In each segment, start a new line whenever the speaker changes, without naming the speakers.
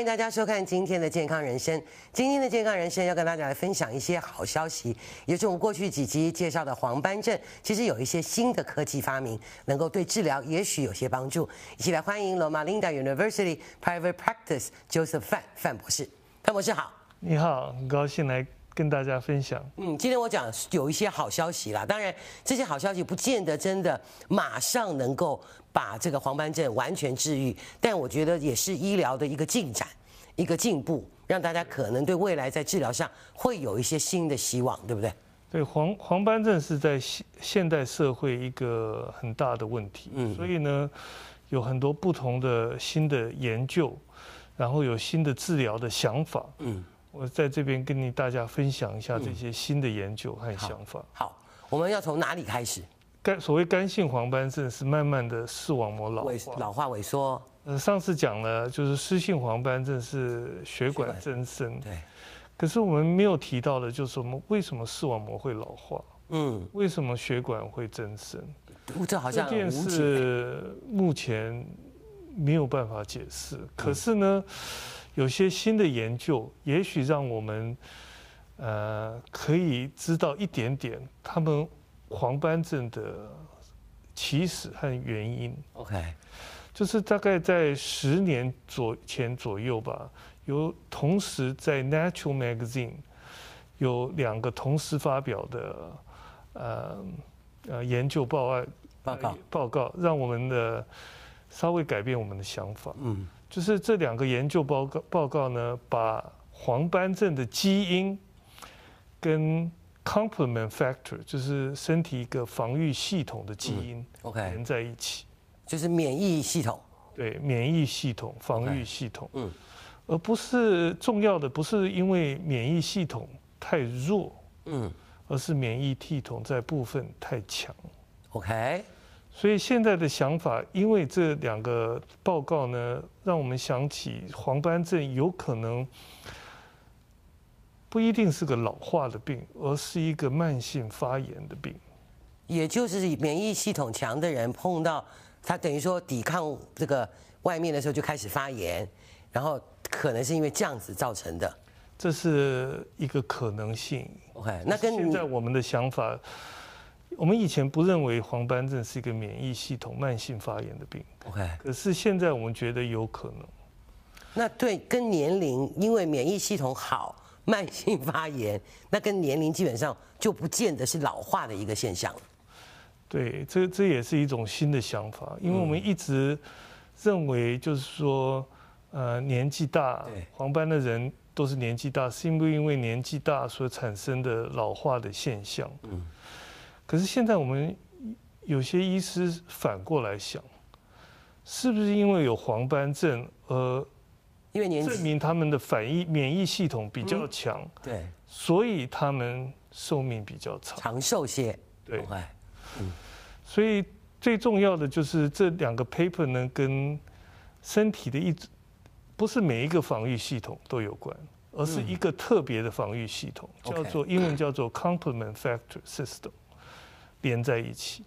欢迎大家收看今天的健康人生。今天的健康人生要跟大家来分享一些好消息，也就是我们过去几集介绍的黄斑症，其实有一些新的科技发明，能够对治疗也许有些帮助。一起来欢迎 Loma Linda University Private Practice Joseph 范范博士。范博士好，
你好，很高兴来跟大家分享。
嗯，今天我讲有一些好消息啦，当然这些好消息不见得真的马上能够。把这个黄斑症完全治愈，但我觉得也是医疗的一个进展，一个进步，让大家可能对未来在治疗上会有一些新的希望，对不对？
对，黄黄斑症是在现现代社会一个很大的问题，嗯，所以呢，有很多不同的新的研究，然后有新的治疗的想法，嗯，我在这边跟你大家分享一下这些新的研究和想法。
好，好，我们要从哪里开始？
肝所谓肝性黄斑症是慢慢的视网膜老化，
老化萎缩。
呃，上次讲了，就是湿性黄斑症是血管增生。对。可是我们没有提到的，就是我们为什么视网膜会老化？嗯。为什么血管会增生？
这好像
这件事目前没有办法解释。可是呢，有些新的研究，也许让我们呃可以知道一点点他们。黄斑症的起始和原因，OK，就是大概在十年左前左右吧，有同时在《Natural Magazine》有两个同时发表的呃呃研究报告报告报告，让我们的稍微改变我们的想法。嗯，就是这两个研究报告报告呢，把黄斑症的基因跟 complement factor 就是身体一个防御系统的基因，OK，连在一起，
就是免疫系统，
对，免疫系统、防御系统，嗯，而不是重要的，不是因为免疫系统太弱，嗯，而是免疫系统在部分太强
，OK，
所以现在的想法，因为这两个报告呢，让我们想起黄斑症有可能。不一定是个老化的病，而是一个慢性发炎的病。
也就是免疫系统强的人碰到他，等于说抵抗这个外面的时候就开始发炎，然后可能是因为这样子造成的。
这是一个可能性。
OK，那跟
现在我们的想法，我们以前不认为黄斑症是一个免疫系统慢性发炎的病。OK，可是现在我们觉得有可能。
那对，跟年龄，因为免疫系统好。慢性发炎，那跟年龄基本上就不见得是老化的一个现象了。
对，这这也是一种新的想法，因为我们一直认为就是说，呃，年纪大，黄斑的人都是年纪大，是因为因为年纪大所产生的老化的现象。嗯。可是现在我们有些医师反过来想，是不是因为有黄斑症而？
因为年
证明他们的反应免疫系统比较强，对，所以他们寿命比较长，
长寿些。
对，嗯，所以最重要的就是这两个 paper 呢，跟身体的一不是每一个防御系统都有关，而是一个特别的防御系统，叫做英文叫做 complement factor system，连在一起。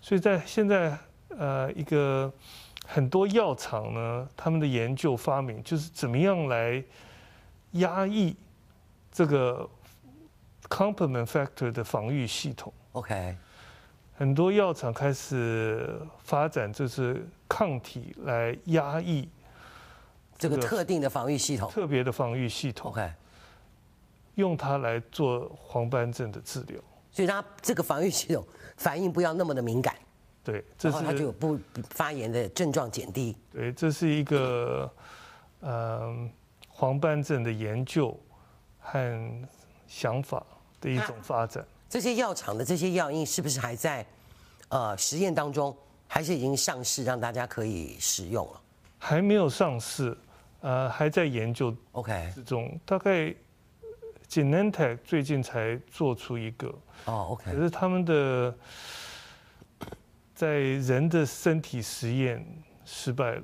所以在现在呃一个。很多药厂呢，他们的研究发明就是怎么样来压抑这个 complement factor 的防御系统。OK，很多药厂开始发展就是抗体来压抑
这个特定的防御系统，
特别的防御系统。OK，用它来做黄斑症的治疗，
所以它这个防御系统反应不要那么的敏感。
对，
然后它就有不发炎的症状减低。
对，这是一个呃黄斑症的研究和想法的一种发展。
这些药厂的这些药因是不是还在呃实验当中，还是已经上市让大家可以使用了？
还没有上市，呃，还在研究 OK 之中。大概 Genentech 最近才做出一个哦 OK，可是他们的。在人的身体实验失败了，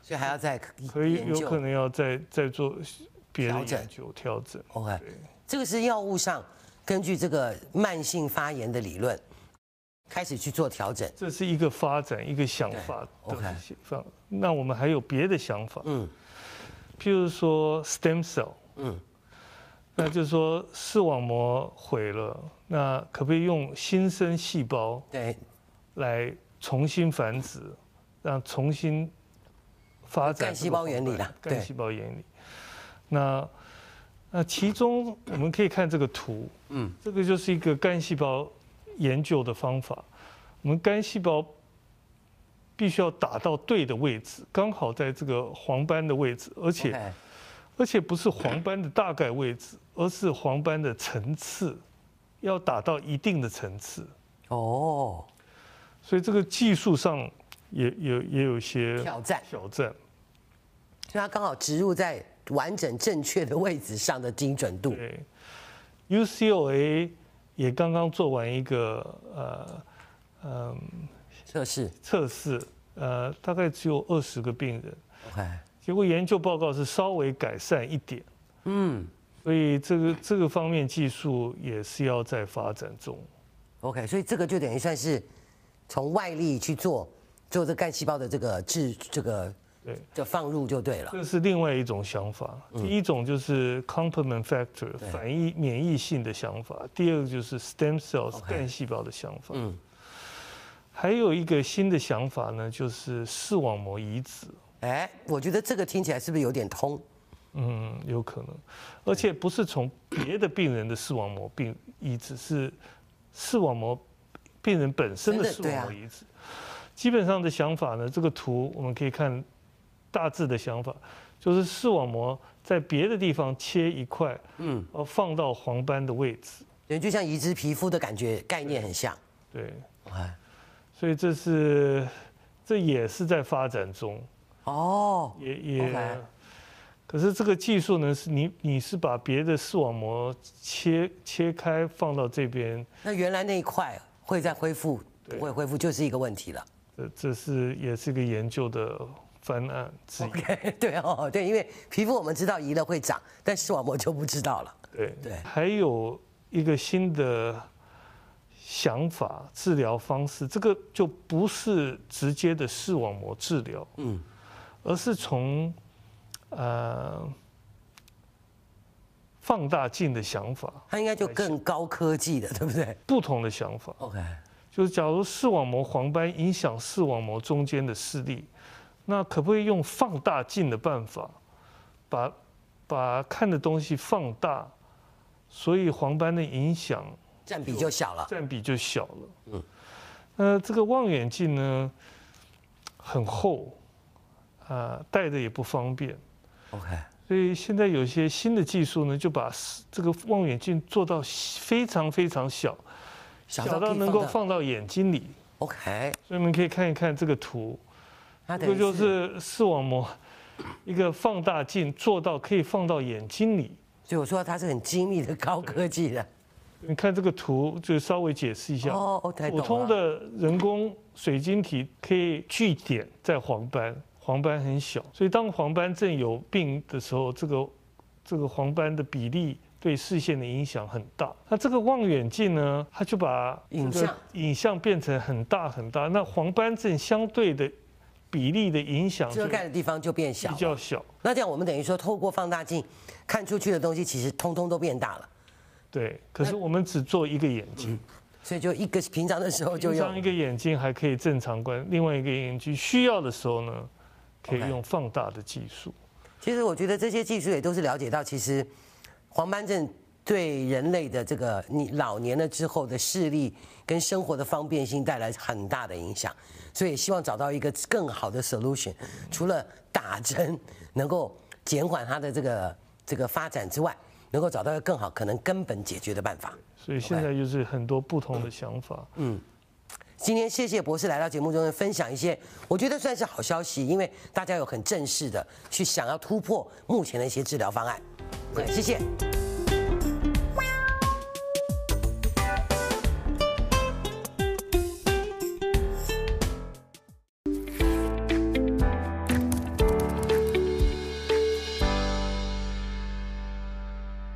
所以还要再
可以有可能要再再做别的研究调整。
OK，这个是药物上根据这个慢性发炎的理论开始去做调整。
这是一个发展一个想法的想法。那我们还有别的想法。嗯，譬如说 stem cell，嗯，那就是说视网膜毁了，那可不可以用新生细胞对来重新繁殖，让重新发展
干细胞原理了，
干细胞原理。那那其中我们可以看这个图，嗯，这个就是一个干细胞研究的方法。我们干细胞必须要打到对的位置，刚好在这个黄斑的位置，而且而且不是黄斑的大概位置，而是黄斑的层次，要打到一定的层次。哦，所以这个技术上也有也有些挑战挑战，所
以它刚好植入在。完整正确的位置上的精准度。
对，UCLA 也刚刚做完一个呃嗯
测试
测试，呃大概只有二十个病人，OK，结果研究报告是稍微改善一点，嗯，所以这个这个方面技术也是要在发展中。
OK，所以这个就等于算是从外力去做做这干细胞的这个治这个。对，就放入就对了。
这是另外一种想法。第一种就是 complement factor 反应免疫性的想法。第二个就是 stem cells 干细胞的想法。嗯。还有一个新的想法呢，就是视网膜移植。
哎，我觉得这个听起来是不是有点通？
嗯，有可能。而且不是从别的病人的视网膜病移植，是视网膜病人本身的视网膜移植。基本上的想法呢，这个图我们可以看。大致的想法就是视网膜在别的地方切一块，嗯，而放到黄斑的位置，
对，就像移植皮肤的感觉概念很像，
对，哎所以这是这也是在发展中，哦，也也，可是这个技术呢，是你你是把别的视网膜切切开放到这边，
那原来那一块会再恢复，不会恢复就是一个问题了，
这这是也是一个研究的。方案
，OK，对哦，对，因为皮肤我们知道移了会长，但视网膜就不知道了。
对。对，还有一个新的想法，治疗方式，这个就不是直接的视网膜治疗，嗯，而是从呃放大镜的想法，
它应该就更高科技的，对不对？
不同的想法，OK，就是假如视网膜黄斑影响视网膜中间的视力。那可不可以用放大镜的办法，把把看的东西放大，所以黄斑的影响
占比就小了，
占比就小了。嗯，那这个望远镜呢，很厚，啊，带着也不方便。OK，所以现在有些新的技术呢，就把这个望远镜做到非常非常小，小到能够放到眼睛里。OK，所以你们可以看一看这个图。这个就是视网膜一个放大镜做到可以放到眼睛里，
所以我说它是很精密的高科技的。
你看这个图，就稍微解释一下。哦，普通的人工水晶体可以聚点在黄斑，黄斑很小，所以当黄斑症有病的时候，这个这个黄斑的比例对视线的影响很大。那这个望远镜呢，它就把影像影像变成很大很大，那黄斑症相对的。比例的影响，
遮盖的地方就变小，
比较小。
那这样我们等于说，透过放大镜看出去的东西，其实通通都变大了。
对，可是我们只做一个眼睛，
所以就一个平常的时候就用
一个眼睛还可以正常观，另外一个眼睛需要的时候呢，可以用放大的技术。
其实我觉得这些技术也都是了解到，其实黄斑症对人类的这个你老年了之后的视力跟生活的方便性带来很大的影响。所以希望找到一个更好的 solution，除了打针能够减缓它的这个这个发展之外，能够找到一个更好可能根本解决的办法。
所以现在就是很多不同的想法。
嗯，今天谢谢博士来到节目中分享一些，我觉得算是好消息，因为大家有很正式的去想要突破目前的一些治疗方案。对，谢谢。